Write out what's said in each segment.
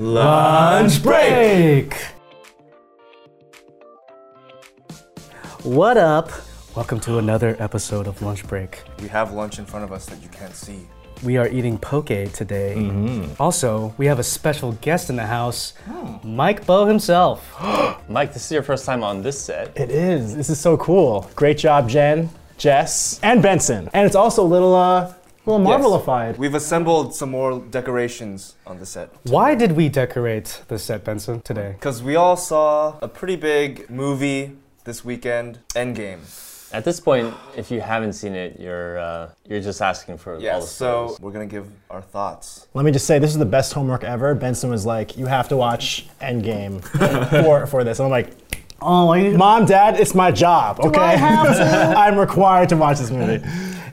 Lunch break. What up? Welcome to another episode of Lunch Break. We have lunch in front of us that you can't see. We are eating poke today. Mm-hmm. Also, we have a special guest in the house, Mike Bo himself. Mike, this is your first time on this set. It is. This is so cool. Great job, Jen, Jess, and Benson. And it's also a little, uh, little Marvelified. Yes. We've assembled some more decorations on the set. Why did we decorate the set, Benson, today? Because we all saw a pretty big movie this weekend, Endgame. At this point, if you haven't seen it, you're uh, you're just asking for all Yeah, the so we're gonna give our thoughts. Let me just say, this is the best homework ever. Benson was like, you have to watch Endgame for, for this. And I'm like, Oh, Mom, Dad, it's my job, okay? I have to? I'm required to watch this movie.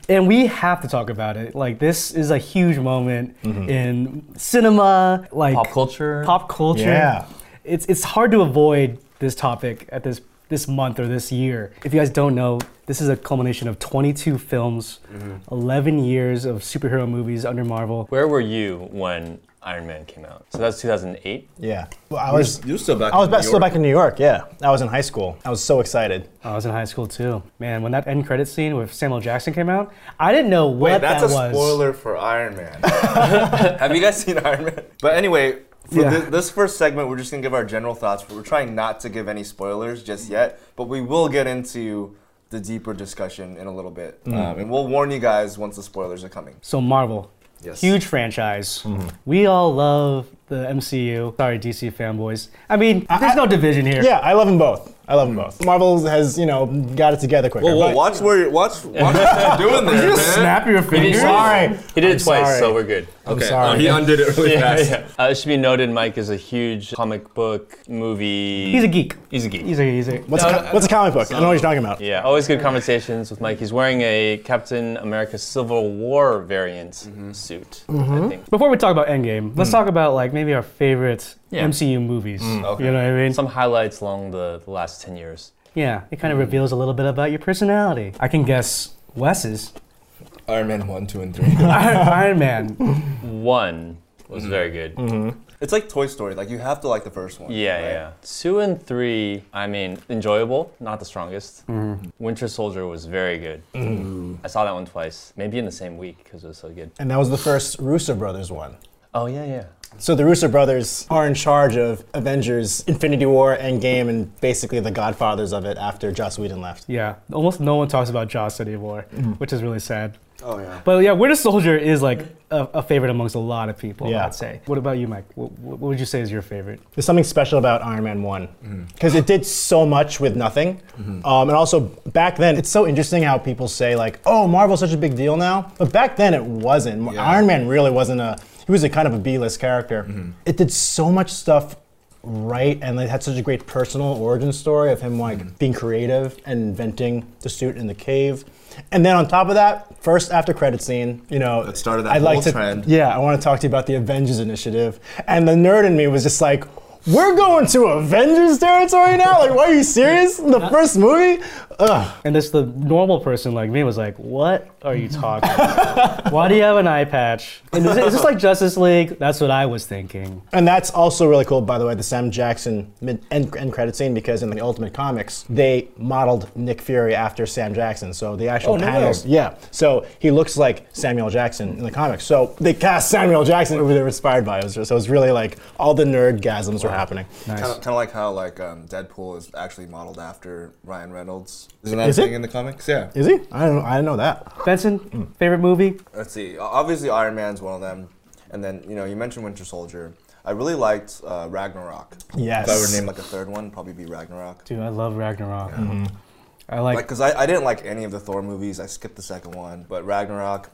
And we have to talk about it. Like, this is a huge moment mm-hmm. in cinema, like Pop culture. pop culture. Yeah. It's it's hard to avoid this topic at this this month or this year. If you guys don't know, this is a culmination of 22 films, mm-hmm. 11 years of superhero movies under Marvel. Where were you when Iron Man came out? So that's 2008. Yeah. Well, I was, You're still back. I was back, still back in New York, yeah. I was in high school. I was so excited. I was in high school too. Man, when that end credit scene with Samuel Jackson came out, I didn't know what Wait, that's that a was. spoiler for Iron Man. have you guys seen Iron Man? But anyway, for Yeah. thi- this first segment, we're just gonna give our general thoughts. We're trying not to give any spoilers just yet, but we will get into the deeper discussion in a little bit, um, and we'll warn you guys once the spoilers are coming. So Marvel, Yes. huge franchise. Mm-hmm. We all love the MCU. Sorry, DC fanboys. I mean, there's no division here. Yeah, I love them both. I love them both. Marvel has, you know, got it together quicker. Whoa, whoa, but- watch where you're, watch, watch what you're doing there, Did you man. just snap your fingers? Sorry. He did it I'm twice, sorry. so we're good. I'm Okay, sorry. oh, he undid it really fast. Uh, it should be noted, Mike is a huge comic book movie. He's a geek. He's a geek. He's a, he's a. What's, a, co- what's a comic book? I know what you're talking about. yeah, always good conversations with Mike. He's wearing a Captain America Civil War variant mm-hmm. suit, I mm-hmm. think. Before we talk about Endgame, let's hmm. talk about like maybe our favorite Yeah. MCU movies. Mm, okay. You know what I mean? Some highlights along the, the last 10 years. yeah, it kind of reveals a little bit about your personality. I can guess Wes's. Iron Man 1, 2, and 3. Iron, Iron Man. One was mm-hmm. very good. Mm-hmm. it's like Toy Story. Like, you have to like the first one. Yeah, right? yeah. Two and three, I mean, enjoyable, not the strongest. Mm-hmm. Winter Soldier was very good. I saw that one twice, maybe in the same week because it was so good. And that was the first Russo brothers one. Oh, yeah, yeah. So the Russo brothers are in charge of Avengers, Infinity War, Endgame, and basically the godfathers of it after Joss Whedon left. Yeah, almost no one talks about Joss anymore, which is really sad. Oh, yeah. But yeah, Winter Soldier is like a, a favorite amongst a lot of people, Yeah. I'd say. What about you, Mike? What, what would you say is your favorite? There's something special about Iron Man 1 Mm-hmm. because it did so much with nothing. Um, and also, back then, it's so interesting how people say, like, oh, Marvel's such a big deal now. But back then, it wasn't. Yeah. Iron Man really wasn't a, he was a kind of a B list character. Mm-hmm. It did so much stuff right and it had such a great personal origin story of him like Mm-hmm. being creative and inventing the suit in the cave and then on top of that first after credit scene you know That started that I'd like to, trend. yeah i want to talk to you about the avengers initiative and the nerd in me was just like we're going to avengers territory now like why are you serious in the first movie Ugh. And this the normal person like me was like, "What are you talking? about? Why do you have an eye patch? And is, it- is this like Justice League? That's what I was thinking. And that's also really cool, by the way, the Sam Jackson mid- end, end credit scene, because in the Ultimate Comics, they modeled Nick Fury after Sam Jackson. So the actual Oh, panels, way. yeah. So he looks like Samuel Jackson in the comics. So they cast Samuel Jackson, who they were inspired by. It so it was really like all the nerd gasms were happening. Nice. Kind of like how like um, Deadpool is actually modeled after Ryan Reynolds. Isn't that Is a it? in the comics? Yeah. Is he? I don't know. I didn't know that. Benson, favorite movie? Let's see. Obviously, Iron Man's one of them, and then you know you mentioned Winter Soldier. I really liked uh, Ragnarok. Yes. If I were to name like a third one, probably be Ragnarok. Dude, I love Ragnarok. I like. Like, cause I, I didn't like any of the Thor movies. I skipped the second one, but Ragnarok,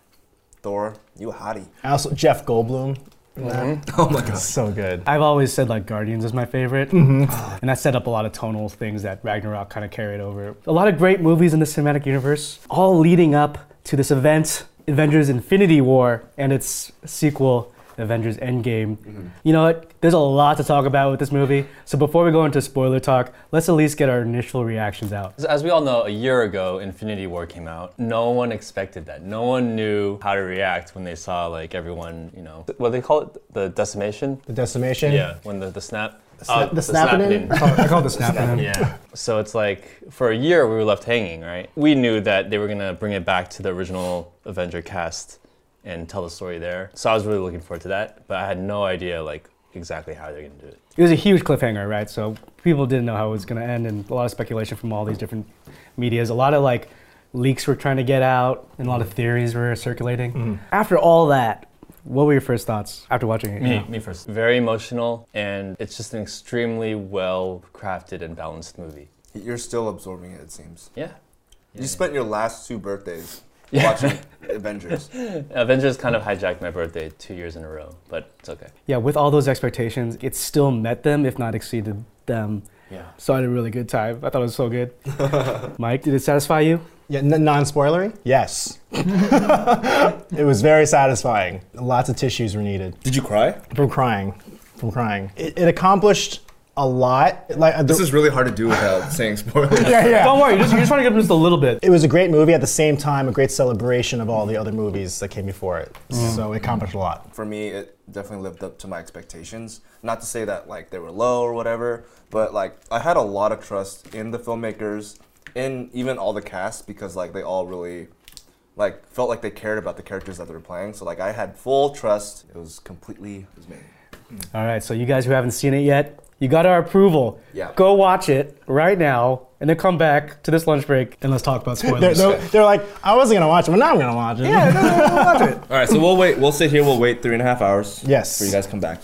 Thor, you a hottie. Also Jeff Goldblum. Mm-hmm. Oh my god. So good. I've always said like Guardians is my favorite, and that set up a lot of tonal things that Ragnarok kind of carried over. A lot of great movies in the cinematic universe, all leading up to this event, Avengers: Infinity War, and its sequel, Avengers Endgame. You know what? There's a lot to talk about with this movie. So before we go into spoiler talk, let's at least get our initial reactions out. As we all know, a year ago, Infinity War came out. No one expected that. No one knew how to react when they saw like everyone, you know, what do they call it, the decimation. The decimation. Yeah, when the the snap. sna- uh, the snapping in? I call it the snap in. Yeah. So it's like for a year we were left hanging, right? We knew that they were gonna bring it back to the original Avenger cast and tell the story there. So I was really looking forward to that, but I had no idea like exactly how they're gonna do it. It was a huge cliffhanger, right? So people didn't know how it was going to end, and a lot of speculation from all these different medias. A lot of like leaks were trying to get out, and a lot of theories were circulating. Mm-hmm. After all that, what were your first thoughts after watching it? Me, me first. Very emotional, and it's just an extremely well crafted and balanced movie. You're still absorbing it, it seems. Yeah. You spent your last two birthdays Yeah. watching Avengers. Avengers kind of hijacked my birthday two years in a row, but it's okay. Yeah, with all those expectations, it still met them, if not exceeded them. Yeah. So I had a really good time. I thought it was so good. Mike, did it satisfy you? Yeah, n- non-spoilery? Yes. it was very satisfying. Lots of tissues were needed Did you cry? from crying, from crying. It, it accomplished a lot. Like the, This is really hard to do without saying spoilers. yeah, yeah. Don't worry, you're just, you're just trying to give them just a little bit. It was a great movie at the same time, a great celebration of all the other movies that came before it. Mm. So it accomplished a lot. For me, it definitely lived up to my expectations. Not to say that like they were low or whatever, but like I had a lot of trust in the filmmakers, in even all the cast because like they all really like felt like they cared about the characters that they were playing. So like I had full trust. It was completely it was me. All right, so you guys who haven't seen it yet, you got our approval. Yeah. Go watch it right now, and then come back to this lunch break, and let's talk about They're, spoilers. they're, they're like, I wasn't gonna watch it, but now I'm gonna watch it. yeah, no, no, no, watch it. All right, so we'll wait. We'll sit here. We'll wait three and a half hours. Yes. For you guys to come back.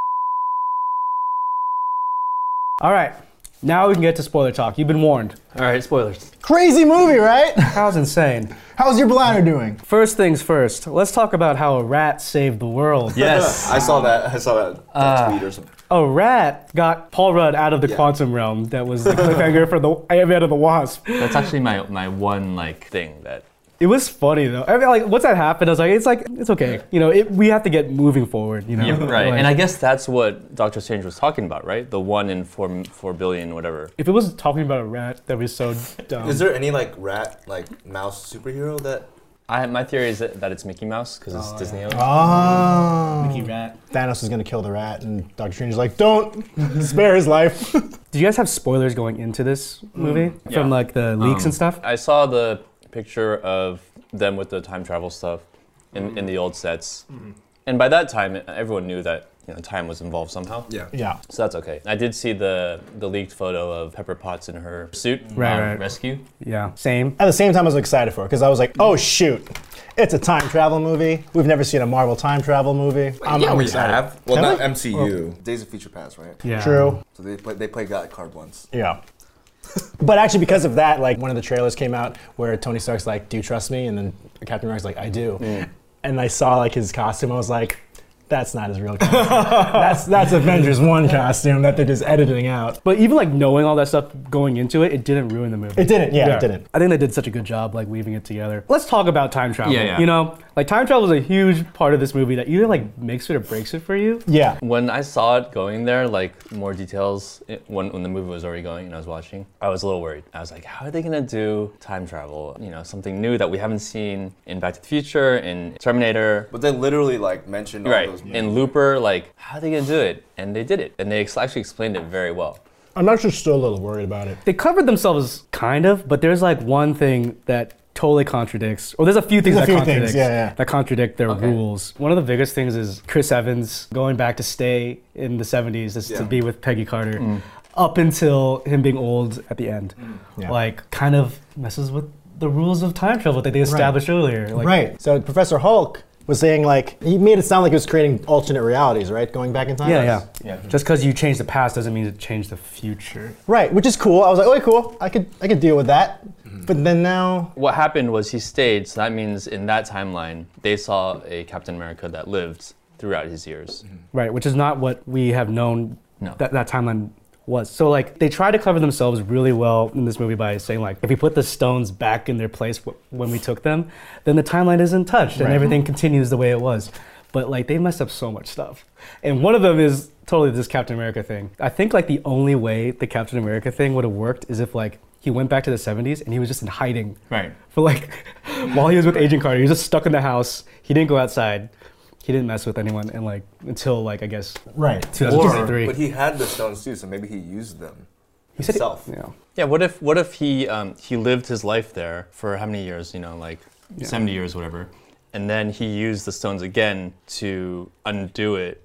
All right, now we can get to spoiler talk. You've been warned. All right, spoilers. Crazy movie, right? That was insane. How's your bladder doing? First things first, let's talk about how a rat saved the world. Yes. I saw that. I saw that, that uh, tweet or something. A rat got Paul Rudd out of the Yeah. quantum realm. That was the cliffhanger for the Ant-Man and the Wasp. That's actually my, my one like thing that It was funny though. I mean, like once that happened, I was like, it's like it's okay. You know, it, we have to get moving forward. You know, Yeah, right. Like, and I guess that's what Doctor Strange was talking about, right? The one in four four billion, whatever. if it was talking about a rat, that was so dumb. Is there any like rat, like mouse superhero that? I my theory is that, that it's Mickey Mouse because it's oh, Disney. owned. Oh. Mickey rat? Thanos is gonna kill the rat, and Doctor Strange is like, don't spare his life. Did you guys have spoilers going into this movie mm, from yeah. like the leaks and um, stuff? I saw the picture of them with the time travel stuff in, in the old sets, mm-hmm. and by that time everyone knew that you know time was involved somehow. Yeah. yeah. So that's okay. I did see the the leaked photo of Pepper Potts in her suit Right, on right. rescue. Yeah, same. At the same time, I was excited for it because I was like, oh shoot, it's a time travel movie. We've never seen a Marvel time travel movie. I'm, I'm excited. Well, Have not we? MCU. Days of Future Past, right? Yeah. True. So they play, they played that card once. Yeah. But actually, because of that, like one of the trailers came out where Tony Stark's like, "Do you trust me?" and then Captain America's like, "I do." Mm. And I saw like his costume. I was like, "That's not his real costume. that's that's Avengers One costume that they're just editing out." But even like knowing all that stuff going into it, it didn't ruin the movie. It didn't. Yeah, it didn't. I think they did such a good job like weaving it together. Let's talk about time travel. Yeah, yeah. You know, like time travel is a huge part of this movie that either like makes it or breaks it for you. Yeah. When I saw it going there, like more details, it, when, when the movie was already going and I was watching, I was a little worried. I was like, how are they gonna do time travel? You know, something new that we haven't seen in Back to the Future, in Terminator, But they literally like mentioned all right? Those. In Looper, like, how are they gonna do it? And they did it, and they ex- actually explained it very well. I'm actually still a little worried about it. They covered themselves kind of, but there's like one thing that totally contradicts, or there's a few things a that few things, contradict yeah, yeah. that contradict their Okay. rules. One of the biggest things is Chris Evans going back to stay in the 70s just to be with Peggy Carter, mm. up until him being old at the end. Mm. Yeah. Like, kind of messes with the rules of time travel that they established earlier. Like, right. So Professor Hulk was saying like he made it sound like he was creating alternate realities, right? Going back in time. Yeah, yeah. Yeah. Just because you change the past doesn't mean to change the future. Right, which is cool. I was like, okay, cool. I could I could deal with that. Mm-hmm. But then now, What happened was he stayed, so that means in that timeline, they saw a Captain America that lived throughout his years. Right, which is not what we have known No. that, that timeline was. So like they try to cover themselves really well in this movie by saying like if we put the stones back in their place wh- when we took them, then the timeline isn't touched and Right. everything continues the way it was. but like they messed up so much stuff. And one of them is totally this Captain America thing. I think like the only way the Captain America thing would have worked is if like he went back to the 70s and he was just in hiding Right. for like while he was with Agent Carter. He was just stuck in the house. He didn't go outside. He didn't mess with anyone and like until like I guess Right. 2003. But he had the stones too, so maybe he used them he said himself. yeah. Yeah. What if what if he um, he lived his life there for how many years? You know, like Yeah. seventy years, whatever, and then he used the stones again to undo it,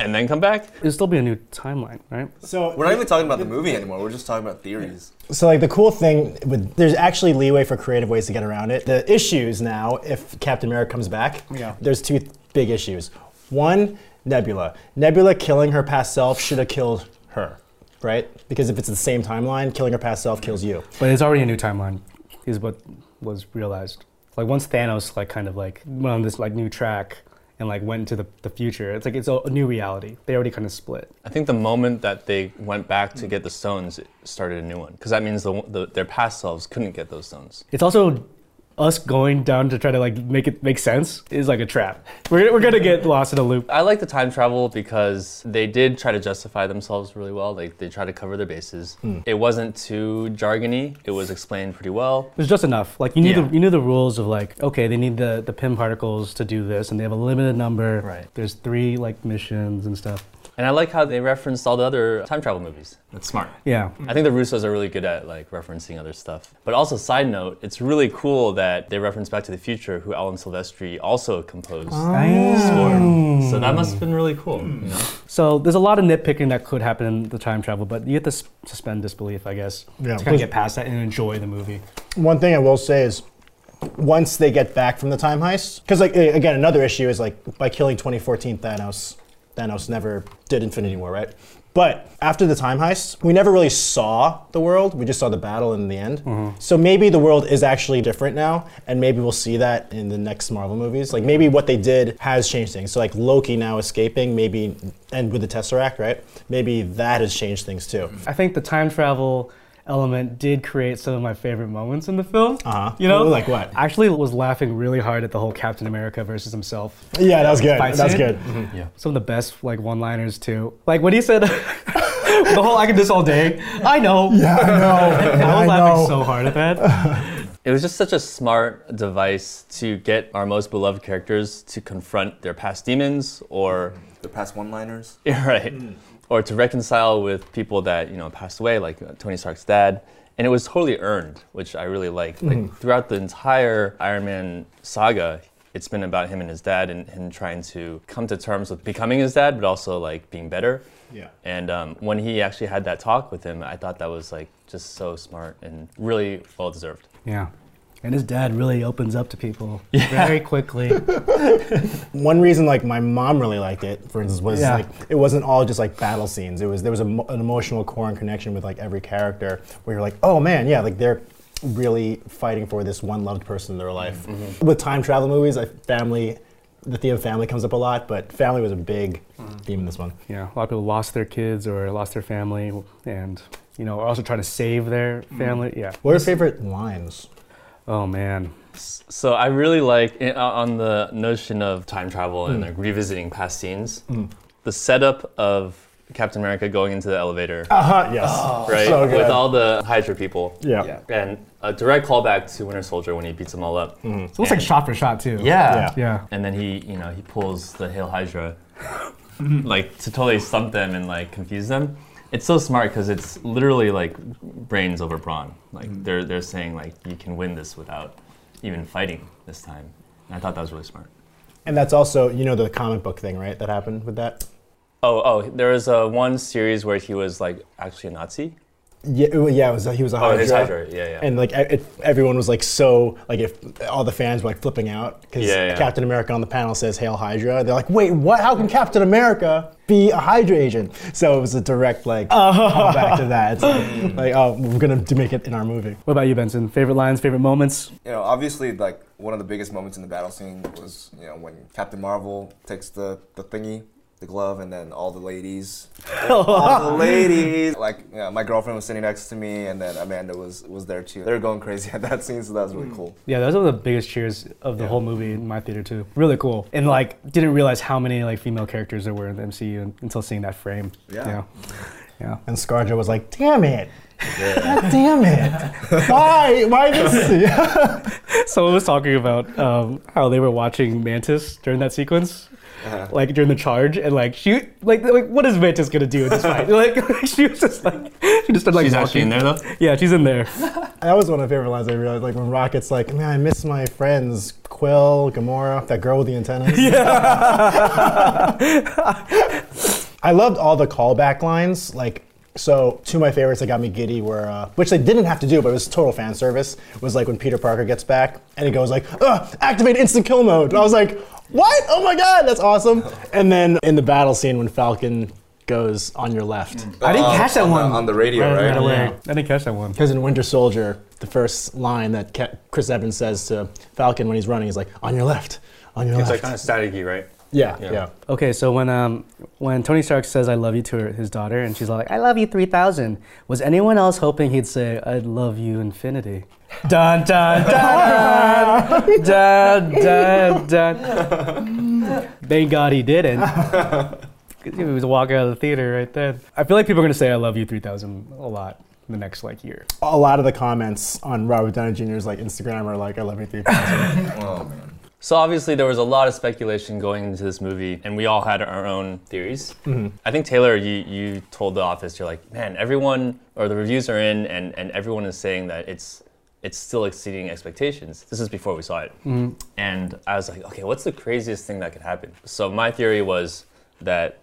and then come back. It'd still be a new timeline, right? So We're not even talking about the movie anymore. We're just talking about theories. So like the cool thing with there's actually leeway for creative ways to get around it. The issues now, if Captain America comes back, Yeah. there's two big issues. One, Nebula. Nebula killing her past self should have killed her, right? Because if it's the same timeline, killing her past self kills you. But it's already a new timeline, is what was realized. Like once Thanos like kind of like went on this like new track and like went into the, the future, it's like it's a, a new reality. They already kind of split. I think the moment that they went back to get the stones, it started a new one, because that means the, the their past selves couldn't get those stones. It's also us going down to try to like make it make sense is like a trap. We're, we're gonna get lost in a loop. I like the time travel because they did try to justify themselves really well. Like they tried to cover their bases. Hmm. It wasn't too jargony. It was explained pretty well. It was just enough. Like you knew Yeah. the you knew the rules of like okay they need the the Pym particles to do this and they have a limited number. Right. There's three like missions and stuff. And I like how they referenced all the other time travel movies. That's smart. Yeah. I think the Russos are really good at like referencing other stuff. But also, side note, it's really cool that they reference Back to the Future, who Alan Silvestri also composed ah. the score. So that must have been really cool. You know? So there's a lot of nitpicking that could happen in the time travel, but you have to suspend disbelief, I guess, Yeah. to kind of get past that and enjoy the movie. One thing I will say is once they get back from the time heist, because like again, another issue is like by killing 2014 Thanos, Thanos never did Infinity War, right? But after the time heist, we never really saw the world. We just saw the battle in the end. Mm-hmm. So maybe the world is actually different now, and maybe we'll see that in the next Marvel movies. Like maybe what they did has changed things. So like Loki now escaping, maybe, and with the Tesseract, right? Maybe that has changed things too. I think the time travel element did create some of my favorite moments in the film. Uh-huh. You know, Like what? Actually was laughing really hard at the whole Captain America versus himself. Yeah, that was good. Fight That was scene? good. Mm-hmm. Mm-hmm. Yeah. Some of the best like one-liners too. Like when he said the whole "I can do this all day." I know. Yeah, I know. I was I laughing know. so hard at that. It was just such a smart device to get our most beloved characters to confront their past demons or their past one-liners. Yeah, right. Hmm. Or to reconcile with people that you know passed away, like uh, Tony Stark's dad, and it was totally earned, which I really liked. Like throughout the entire Iron Man saga, it's been about him and his dad, and him trying to come to terms with becoming his dad, but also like being better. Yeah. And um, when he actually had that talk with him, I thought that was like just so smart and really well deserved. Yeah. And his dad really opens up to people very quickly. One reason, like my mom really liked it, for instance, was Yeah. like it wasn't all just like battle scenes. It was there was a, an emotional core and connection with like every character, where you're like, oh man, yeah, like they're really fighting for this one loved person in their life. Mm-hmm. Mm-hmm. With time travel movies, I, family, the theme of family comes up a lot, but family was a big mm-hmm. theme in this one. Yeah, a lot of people lost their kids or lost their family, and you know, are also trying to save their family. Yeah. What are your favorite lines? Oh man. So I really like uh, on the notion of time travel and like revisiting past scenes, the setup of Captain America going into the elevator. Uh huh. Yes. right? So good. With all the Hydra people. yeah. Yeah. And a direct callback to Winter Soldier when he beats them all up. so It's almost like shot for shot too. Yeah. Yeah. Yeah. And then he, you know, he pulls the Hail Hydra, like to totally stump them and like confuse them. It's so smart because it's literally like brains over brawn. Like they're they're saying like you can win this without even fighting this time. And I thought that was really smart. And that's also you know the comic book thing, right? That happened with that. Oh, oh, there was uh, one series where he was like actually a Nazi. Yeah, it wa- yeah. It was he was a Oh, Hydra. his Hydra, yeah, yeah. And like it, everyone was like so like if all the fans were like flipping out because Yeah, yeah. Captain America on the panel says "Hail Hydra." They're like, "Wait, what? How can Captain America be a Hydra agent?" So it was a direct like oh. back to that. It's like, like, oh, we're gonna do make it in our movie. What about you, Benson? Favorite lines, favorite moments? You know, obviously, like one of the biggest moments in the battle scene was, you know, when Captain Marvel takes the the thingy the glove, and then all the ladies, all the ladies. Like yeah, my girlfriend was sitting next to me, and then Amanda was was there too. They were going crazy at that scene, so that was really cool. Yeah, those are the biggest cheers of the whole movie in my theater too. Really cool, and like didn't realize how many like female characters there were in the MCU until seeing that frame. Yeah. yeah, yeah. And Scarjo was like, damn it. God damn it. Why? Why this? Someone was talking about um, how they were watching Mantis during that sequence. Uh-huh. Like during the charge, and like she, like, like what is Mantis gonna do in this fight? Like she was just like, she just started like She's walking. actually in there though. Yeah, she's in there. that was one of my favorite lines I realized. Like when Rocket's like, man, I miss my friends, Quill, Gamora, that girl with the antennas. I loved all the callback lines. Like, so two of my favorites that got me giddy were, uh, which they didn't have to do, but it was total fan service. Was like when Peter Parker gets back and he goes like, Ugh, activate instant kill mode. And I was like, what? Oh my god, that's awesome. And then in the battle scene when Falcon goes on your left. I didn't Uh, catch that on the- one on the radio, right, right? away. Yeah. I didn't catch that one. Because in Winter Soldier, the first line that Chris Evans says to Falcon when he's running is like, on your left, on your left. It's like left. kind of staticky, right? Yeah, Yeah. yeah. Okay, so when um when Tony Stark says "I love you" to her, his daughter, and she's like "I love you 3000," was anyone else hoping he'd say "I love you infinity"? dun dun dun dun dun dun. Thank God he didn't. 'Cause He was walking out of the theater right then. I feel like people are gonna say "I love you 3000" a lot in the next like year. A lot of the comments on Robert Downey Jr.'s like Instagram are like, I love you 3000. Oh man. So obviously there was a lot of speculation going into this movie, and we all had our own theories. Mm-hmm. I think Taylor, you you told the office, you're like, man, everyone or the reviews are in, and and everyone is saying that it's it's still exceeding expectations. This is before we saw it, mm-hmm. and I was like, okay, what's the craziest thing that could happen? So my theory was that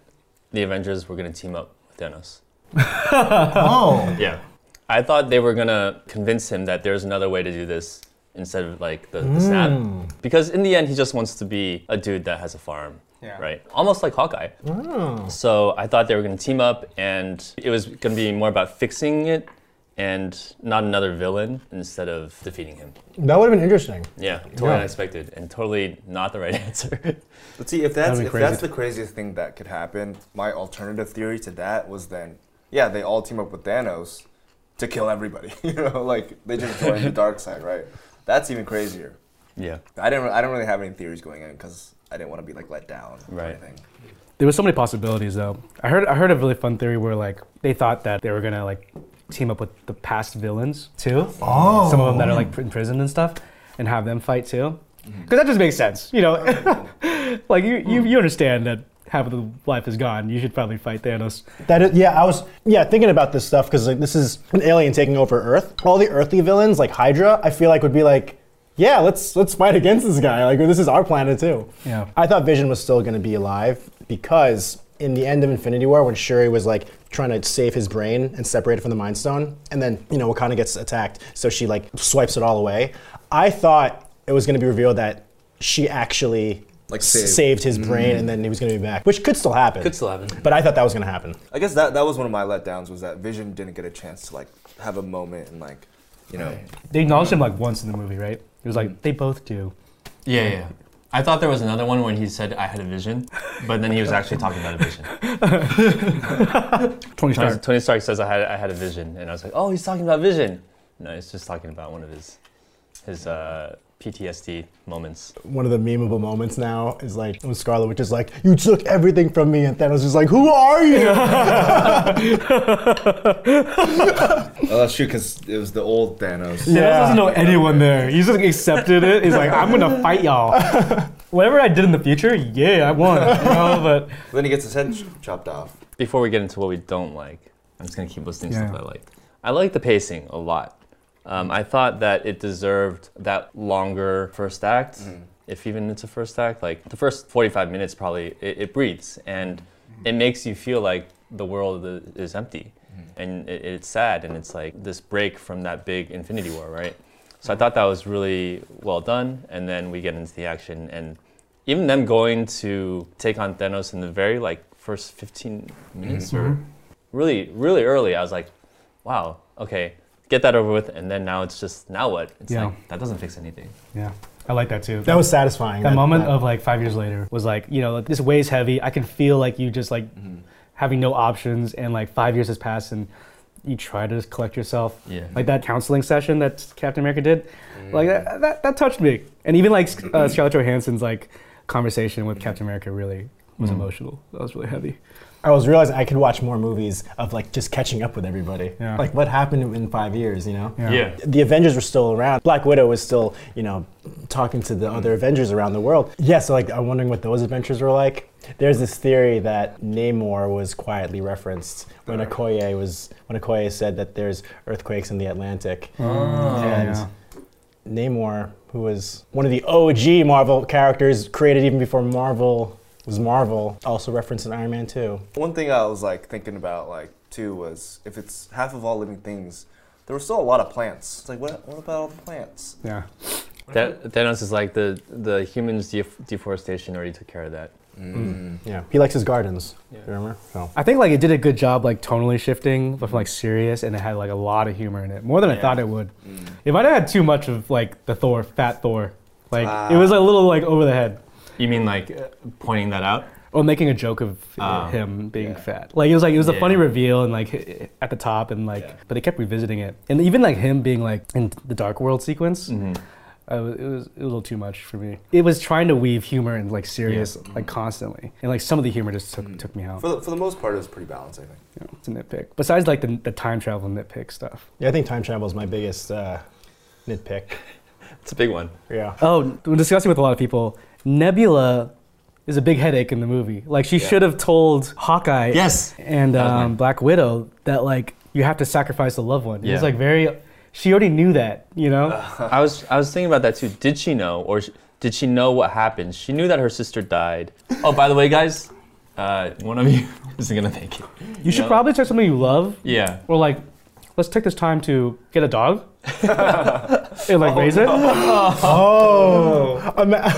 the Avengers were going to team up with Thanos. oh. Yeah. I thought they were gonna convince him that there's another way to do this instead of like the, the hmm. snap. Because in the end, he just wants to be a dude that has a farm. Yeah. Right? Almost like Hawkeye. Hmm. So I thought they were gonna team up and it was gonna be more about fixing it and not another villain instead of defeating him. That would have been interesting. Yeah, totally Yeah. unexpected and totally not the right answer. But see, if that's if that's the craziest thing that could happen, my alternative theory to that was then, yeah, they all team up with Thanos to kill everybody. you know, like they just join the dark side, right? That's even crazier. yeah. I didn't. I don't really have any theories going in because I didn't want to be like let down or Right. anything. There was so many possibilities though. I heard I heard a really fun theory where like they thought that they were gonna like team up with the past villains too. Oh. Some of them that are like in prison and stuff, and have them fight too. Because that just makes sense, you know. like you, you you understand that half of the life is gone. You should probably fight Thanos. That is, yeah, I was yeah thinking about this stuff because like this is an alien taking over Earth. All the earthly villains like Hydra, I feel like would be like, yeah, let's let's fight against this guy. Like this is our planet too. Yeah. I thought Vision was still going to be alive because in the end of Infinity War, when Shuri was like trying to save his brain and separate it from the Mind Stone, and then you know Wakanda gets attacked, so she like swipes it all away. I thought it was going to be revealed that she actually Like s- saved. saved his brain, and then he was going to be back, which could still happen. Could still happen. But I thought that was going to happen. I guess that that was one of my letdowns was that Vision didn't get a chance to like have a moment and like, you know, They acknowledged him like once in the movie, right? It was like they both do. Yeah, yeah. I thought there was another one when he said I had a vision, but then he was actually talking about a vision. Tony Tony, Stark. Tony Stark says I had I had a vision, and I was like, oh, he's talking about vision. No, he's just talking about one of his his uh, PTSD moments. One of the memeable moments now is like when Scarlet Witch is like, "You took everything from me," and Thanos is like, "Who are you?" oh, that's true because it was the old Thanos. Thanos doesn't know anyone there. He just accepted it. He's like, I'm gonna fight y'all. Whatever I did in the future, yeah, I won. You know, but Then he gets his head chopped off. Before we get into what we don't like, I'm just gonna keep listing Yeah. stuff I liked. I like the pacing a lot. Um, I thought that it deserved that longer first act, mm-hmm. if even it's a first act. Like the first 45 minutes, probably it, it breathes and mm-hmm. it makes you feel like the world is empty mm-hmm. and it, it's sad and it's like this break from that big Infinity War, right? So I thought that was really well done. And then we get into the action and even them going to take on Thanos in the very like first 15 minutes or really really early i was like wow okay get that over with, and then now it's just now what? It's Yeah. like that doesn't fix anything. Yeah, I like that too. That was satisfying. that moment of like five years later was like you know this weighs heavy. I can feel like you just like mm-hmm. having no options, and like five years has passed, and you try to just collect yourself. Yeah. Like that counseling session that Captain America did, mm. like that, that that touched me. And even like uh, Scarlett Johansson's like conversation with mm-hmm. Captain America really was mm. emotional. That was really heavy. I was realizing I could watch more movies of like just catching up with everybody. Yeah. Like what happened in five years, you know? Yeah. The Avengers were still around. Black Widow was still, you know, talking to the mm. other Avengers around the world. Yeah, so like I'm wondering what those adventures were like. There's this theory that Namor was quietly referenced when Okoye was when Okoye said that there's earthquakes in the Atlantic. Oh, and yeah. Namor, who was one of the OG Marvel characters created even before Marvel was Marvel, also referenced in Iron Man 2. One thing I was like thinking about like too was if it's half of all living things, there were still a lot of plants. It's like what what about all the plants? Yeah. That Thanos is like the the humans def- deforestation already took care of that. Mm. Yeah, he likes his gardens. Yeah. Remember? Oh. I think like it did a good job like tonally shifting from like serious and it had like a lot of humor in it. More than I thought it would. Mm. If I'd had too much of like the Thor, fat Thor, like it ah. was a little like over the head. You mean like uh, pointing that out? Or making a joke of Ah. him being Yeah. fat. Like it was like it was a funny reveal and like at the top and like Yeah. but they kept revisiting it. And even like him being like in the Dark World sequence, Mm-hmm. uh, it was it was a little too much for me. It was trying to weave humor and like serious like constantly. And like some of the humor just took took me out. For the, for the most part, it was pretty balanced. I think. You know, it's a nitpick. Besides like the, the time travel nitpick stuff. Yeah, I think time travel is my biggest uh, nitpick. It's a big one. Yeah. Oh, when discussing with a lot of people, Nebula is a big headache in the movie. Like she Yeah. should have told Hawkeye Yes. and um, mine. Black Widow that like you have to sacrifice a loved one. It was like very. She already knew that, you know. I was I was thinking about that too. Did she know, or sh- did she know what happened? She knew that her sister died. Oh, by the way, guys, uh, one of you isn't gonna make it. you should know? probably check something you love, Yeah. or like, let's take this time to get a dog and like raise it. Oh. Ima-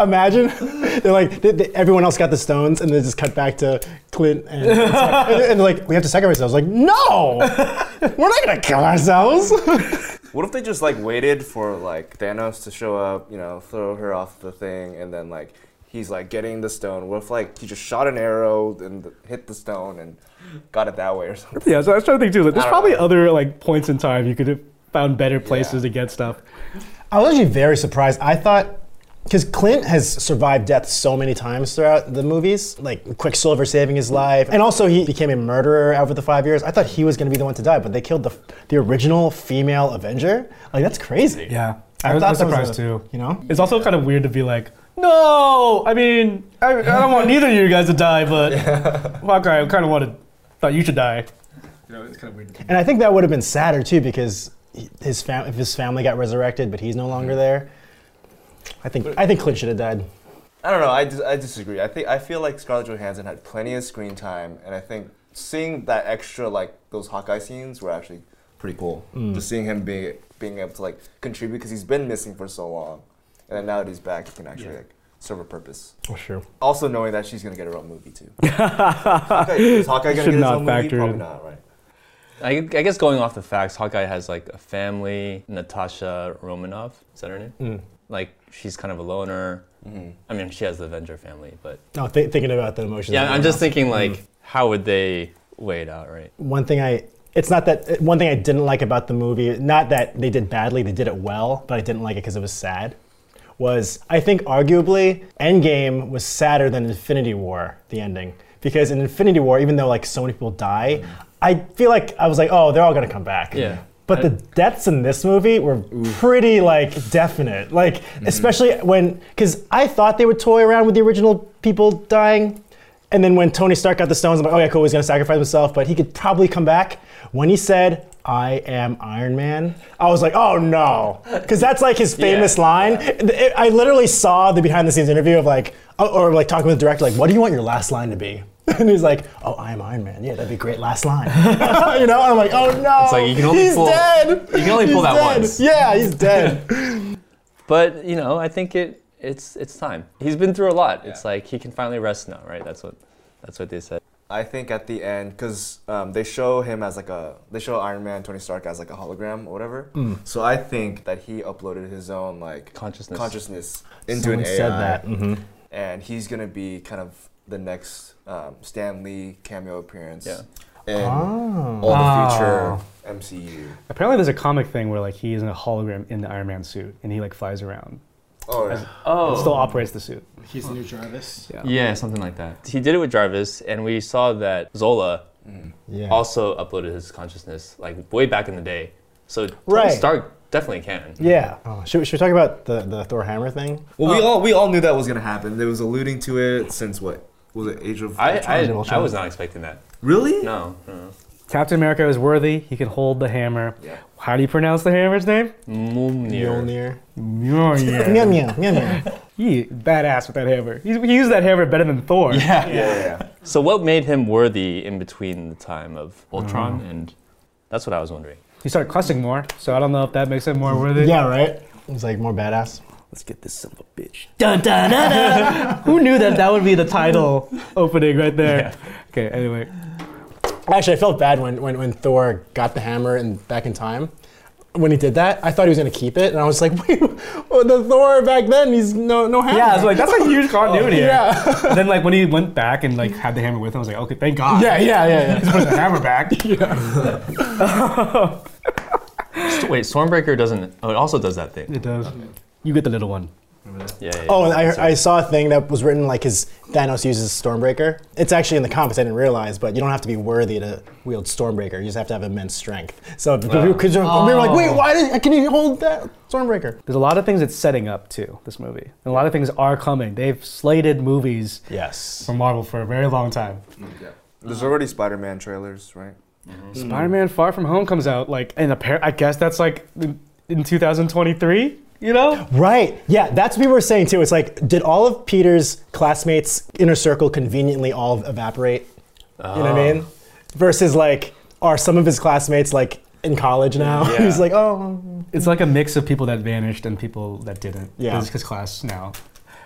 imagine they're like they, they- everyone else got the stones, and they just cut back to Clint, and, and, and they're like, "We have to sacrifice ourselves." Like, no, we're not gonna kill ourselves. What if they just like waited for like Thanos to show up, you know, throw her off the thing, and then like he's like getting the stone? What if like he just shot an arrow and hit the stone and got it that way or something? Yeah, so I was trying to think too. Like, there's probably know. other like points in time you could have found better places Yeah. to get stuff. I was actually very surprised. I thought because Clint has survived death so many times throughout the movies, like Quicksilver saving his life, and also he became a murderer over the five years. I thought he was going to be the one to die, but they killed the the original female Avenger. Like that's crazy. Yeah, I, was, I thought was that was surprised a- too. You know, It's also kind of weird to be like, no, I mean, I, I don't want neither of you guys to die, but Hawkeye, I kind of wanted, thought you should die. You know, it's kind of weird. and I think that would have been sadder too because his fam- if his family got resurrected, but he's no longer there. I think I think Clint should have died. I don't know. I, dis- I disagree. I think I feel like Scarlett Johansson had plenty of screen time, and I think seeing that extra like those Hawkeye scenes were actually pretty cool. Just seeing him being being able to like contribute because he's been missing for so long, and then now that he's back, he can actually Yeah. like serve a purpose. Oh, sure. Also knowing that she's gonna get her own movie too. Hawkeye, is Hawkeye gonna Should get his not own movie? factor Probably in. not, right? I, I guess going off the facts, Hawkeye has like a family. Natasha Romanoff is that her name? Mm. Like she's kind of a loner. Mm-hmm. I mean, she has the Avenger family, but No, th- thinking about the emotions. yeah, I'm just else. thinking like, how would they weigh it out, right? one thing I it's not that one thing I didn't like about the movie, not that they did badly, they did it well, but I didn't like it because it was sad. Was I think arguably Endgame was sadder than Infinity War, the ending. Because in Infinity War, even though like so many people die, I feel like I was like, oh, they're all gonna come back. Yeah. But the deaths in this movie were pretty like definite. Like mm-hmm. especially when because I thought they would toy around with the original people dying. And then when Tony Stark got the stones, I'm like, oh yeah, cool, he's gonna sacrifice himself, but he could probably come back. When he said, I am Iron Man, I was like, oh no. Because that's like his famous Yeah. line. It- I literally saw the behind the scenes interview of like, or- or like talking with the director, like, what do you want your last line to be? And he's like, oh, I am Iron Man. Yeah, that'd be a great last line. you know? I'm like, oh no. It's like you can only he's pull- dead. you can only pull He's that dead. once. Yeah, he's dead. But you know, I think it it's it's time. He's been through a lot. It's like he can finally rest now, right? That's what that's what they said. I think at the end, because um, they show him as like a, they show Iron Man, Tony Stark as like a hologram or whatever. So I think that he uploaded his own like Consciousness. consciousness into Someone an AI, said that. hmm and he's gonna be kind of the next um, Stan Lee cameo appearance Yeah. in Oh. all the Oh. future MCU. Apparently, there's a comic thing where like he is in a hologram in the Iron Man suit and he like flies around. Oh, As- Oh. and still operates the suit. He's the new Jarvis. Yeah. Yeah, something like that. He did it with Jarvis, and we saw that Zola mm. Yeah. also uploaded his consciousness like way back in the day. So Tony Right. Stark definitely can. Yeah. Oh, should, should we talk about the, the Thor hammer thing? well, we uh, all we all knew that was gonna happen. It was alluding to it since what was it? Age of I, Ultron? I, I was not expecting that. really? No, no. Captain America is worthy. He can hold the hammer. Yeah. How do you pronounce the hammer's name? Mjolnir. Mjolnir. Meow Mjolnir. meow meow meow. he badass with that hammer. He, he used that hammer better than Thor. Yeah. Yeah, yeah, yeah. So what made him worthy in between the time of Ultron mm-hmm. and that's what I was wondering. He started cussing more, so I don't know if that makes him more worthy. Yeah, right. He's like more badass. Let's get this son of a bitch. Dun, dun, dun, dun. Who knew that that would be the title opening right there? Okay, anyway. Actually, I felt bad when, when, when Thor got the hammer and back in time. When he did that, I thought he was gonna keep it, and I was like, "Wait, well, the Thor back then, he's no no hammer." Yeah, I was like, that's a huge continuity. here. yeah, And then like when he went back and like had the hammer with him, I was like, okay, thank God. yeah, yeah, yeah, yeah. He's putting the hammer back. St- Wait, Stormbreaker doesn't. Oh, it also does that thing. It does. You get the little one. Yeah. yeah, Oh, and. I, I saw a thing that was written like his Thanos uses Stormbreaker. It's actually in the comics. I didn't realize, but you don't have to be worthy to wield Stormbreaker. You just have to have immense strength. So because we were like, wait, oh. why did, can you hold that Stormbreaker? There's a lot of things it's setting up to this movie. And a lot of things are coming. They've slated movies Yes. for Marvel for a very long time. yeah. There's already Spider-Man trailers, right? Mm-hmm. Spider-Man: Far From Home comes out like in a pair. I guess that's like in, in 2023. You know? Right. Yeah, that's what we were saying too. It's like, did all of Peter's classmates' inner circle conveniently all evaporate? You know what I ah. mean? Versus like, are some of his classmates like in college now? Yeah. He's like, oh. It's like a mix of people that vanished and people that didn't. Yeah. His class now.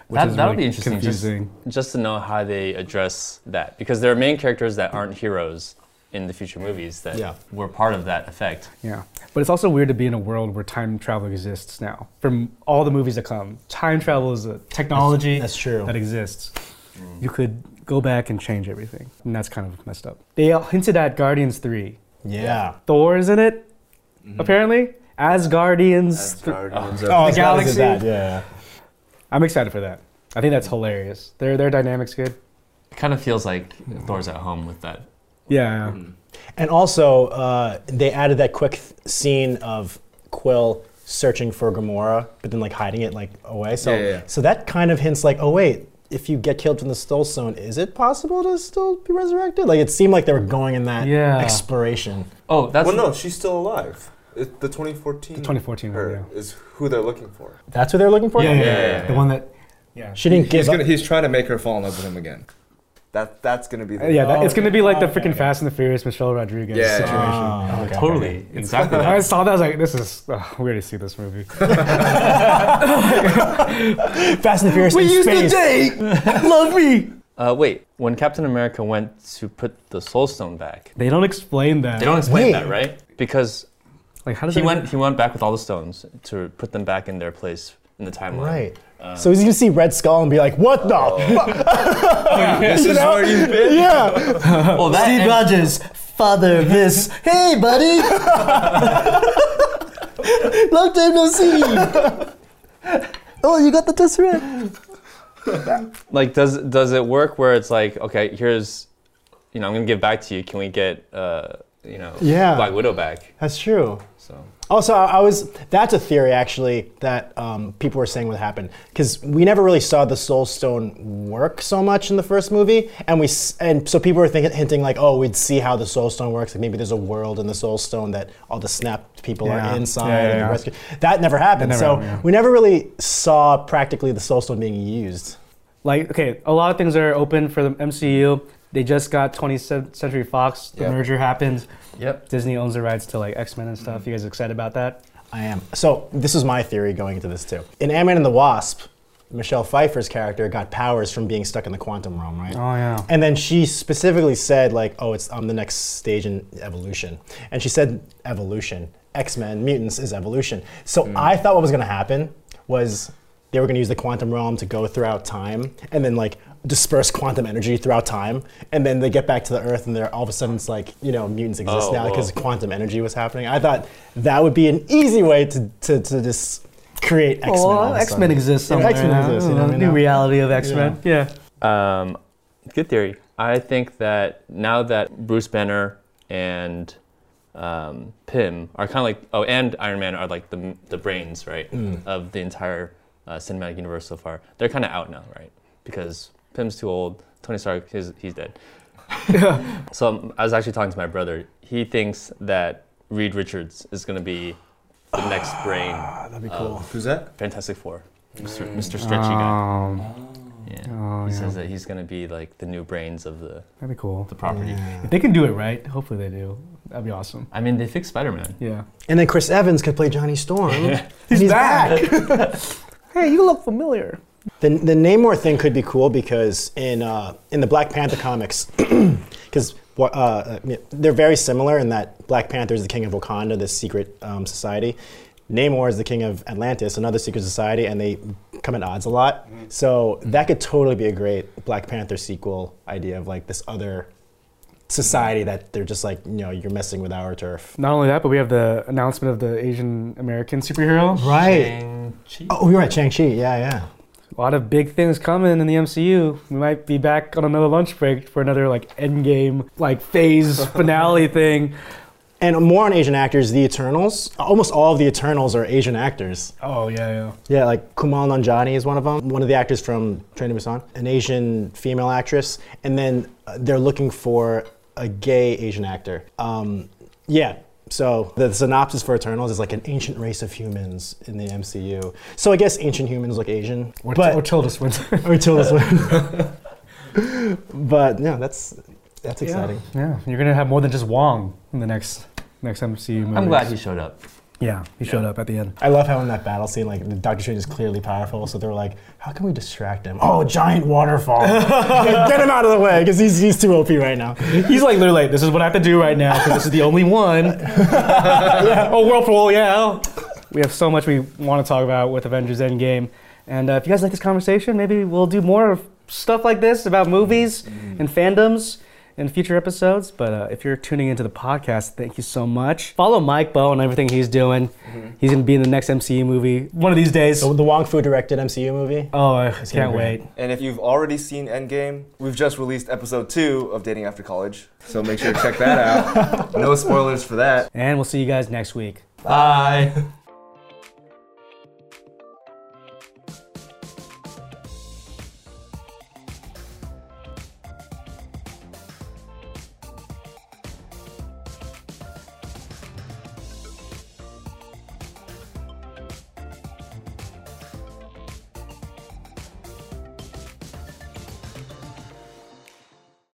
Which that would really be interesting. Just, Confusing. just to know how they address that, because there are main characters that aren't heroes in the future movies that Yeah. were part of that effect. Yeah. But it's also weird to be in a world where time travel exists now. From all the movies that come, time travel is a technology That's- that's true. that exists. You could go back and change everything. And that's kind of messed up. They hinted at Guardians 3. Yeah. Thor is in it, mm-hmm. apparently. As Guardians. As Guardians Oh, of- I was glad they did Galaxy. that, Yeah. I'm excited for that. I think that's hilarious. Their their dynamics good. It kind of feels like Thor's at home with that. Yeah. And also, uh, they added that quick th- scene of Quill searching for Gamora, but then like hiding it like away. So, Yeah, yeah, yeah. so that kind of hints like, oh wait, if you get killed from the Soul Stone, is it possible to still be resurrected? Like it seemed like they were going in that Yeah. exploration. Oh, that's Well, no, she's still alive. It, the 2014. The 2014 one, her is who they're looking for. That's what they're looking for. Yeah, yeah, yeah, yeah, yeah. The one that. Yeah. She didn't He's give gonna. up. He's trying to make her fall in love with him again. That that's gonna be. The, Yeah, that, it's okay. gonna be like the freaking okay. Fast and the Furious Michelle Rodriguez Yeah. situation. Oh, okay, totally exactly. I saw that. I was like, "This is. Oh, we already see this movie." Fast and the Furious We in space. The date. Love me. Uh, wait, when Captain America went to put the Soul Stone back, They don't explain that. they don't explain Wait. that, right? Because Like, how does he that went he went back with all the stones to put them back in their place in the timeline. Right. So he's gonna see Red Skull and be like, "What the? fuck?" this is where you've been. yeah." Well, that and- Rogers, father of this. Hey, buddy. Long time no see. Oh, you got the Tesseract. like does does it work where it's like okay here's you know i'm gonna give back to you can we get uh you know Yeah. black widow back That's true. So Also, I I was. That's a theory actually that um, people were saying would happen because we never really saw the Soul Stone work so much in the first movie, and we and so people were thinking, hinting like, oh, we'd see how the Soul Stone works. Like maybe there's a world in the Soul Stone that all the snapped people Yeah. are inside. Yeah, yeah, and the yeah. rescue. That never happened. never so happened, yeah. we never really saw practically the Soul Stone being used. Like, okay, a lot of things are open for the MCU. They just got 20th Century Fox. The Yep. merger happened. yep Disney owns the rights to like X Men and stuff. Mm-hmm. You guys excited about that? I am. So this is my theory going into this too. In Ant-Man and the Wasp, Michelle Pfeiffer's character got powers from being stuck in the quantum realm, right? Oh yeah. And then she specifically said, like, oh, it's I'm the next stage in evolution. And she said evolution. X-Men, mutants is evolution. So mm. I thought what was gonna happen was they were gonna use the quantum realm to go throughout time and then like disperse quantum energy throughout time. And then they get back to the Earth and they're all of a sudden it's like, you know, mutants exist Oh, now whoa. because quantum energy was happening. I thought that would be an easy way to, to, to just create X-Men. Well, of a X Men sudden. exists Yeah, X-Men now. exists, you know what I New mean? reality of X Men. Yeah. Um, good theory. I think that now that Bruce Banner and um, Pym are kind of like, oh, and Iron Man are like the, the brains, right, of the entire uh, cinematic universe so far. They're kind of out now, right? Because Pym's too old. Tony Stark, he's, he's dead. so I was actually talking to my brother. He thinks that Reed Richards is going to be the next brain Ah, That'd be of cool. Who's that? Fantastic Four, Mr. Mr. Stretchy guy. Um, Yeah. Oh, he yeah. says that he's going to be like the new brains of the, that'd be cool. the property. If they can do it right, hopefully they do. That'd be awesome. I mean, they fixed Spider Man. Yeah. And then Chris Evans could play Johnny Storm. He's, He's back. hey, you look familiar. The, the Namor thing could be cool because in uh, in the Black Panther comics, because uh, uh, they're very similar in that Black Panther is the king of Wakanda, this secret um, society. Namor is the king of Atlantis, another secret society, and they come at odds a lot. So that could totally be a great Black Panther sequel idea of like this other society that they're just like you know you're messing with our turf. Not only that, but we have the announcement of the Asian American superhero. Right. Shang-Chi? Oh, you're right, Shang Chi. Yeah, yeah. A lot of big things coming in the MCU. We might be back on another lunch break for another like Endgame like phase finale thing. And more on Asian actors, the Eternals. Almost all of the Eternals are Asian actors. Oh yeah, yeah. Yeah, like Kumail Nanjiani is one of them. One of the actors from Train to Busan, an Asian female actress, and then uh, they're looking for a gay Asian actor. Um, yeah. So the synopsis for Eternals is like an ancient race of humans in the MCU. So I guess ancient humans look Asian, Or, but or Tilda Swinton. or Tilda Swinton. but yeah, that's that's exciting. yeah, you're gonna have more than just Wong in the next next MCU movie. I'm glad he showed up. Yeah, he showed up at the end. I love how in that battle scene, like Doctor Strange is clearly powerful, so they're like, "How can we distract him?" Oh, giant waterfall! Get him out of the way because he's he's too OP right now. He's like literally, this is what I have to do right now because this is the only one. yeah. Oh, Whirlpool, yeah. We have so much we want to talk about with Avengers Endgame, and uh, if you guys like this conversation, maybe we'll do more of stuff like this about movies and fandoms in future episodes. But uh, if you're tuning into the podcast, thank you so much. Follow Mike Bow and everything he's doing. He's gonna be in the next MCU movie one of these days. The, the Wong Fu directed MCU movie. Oh, I gonna can't wait. And if you've already seen Endgame, we've just released episode two of Dating After College. So make sure to check that out. no spoilers for that. And we'll see you guys next week. Bye.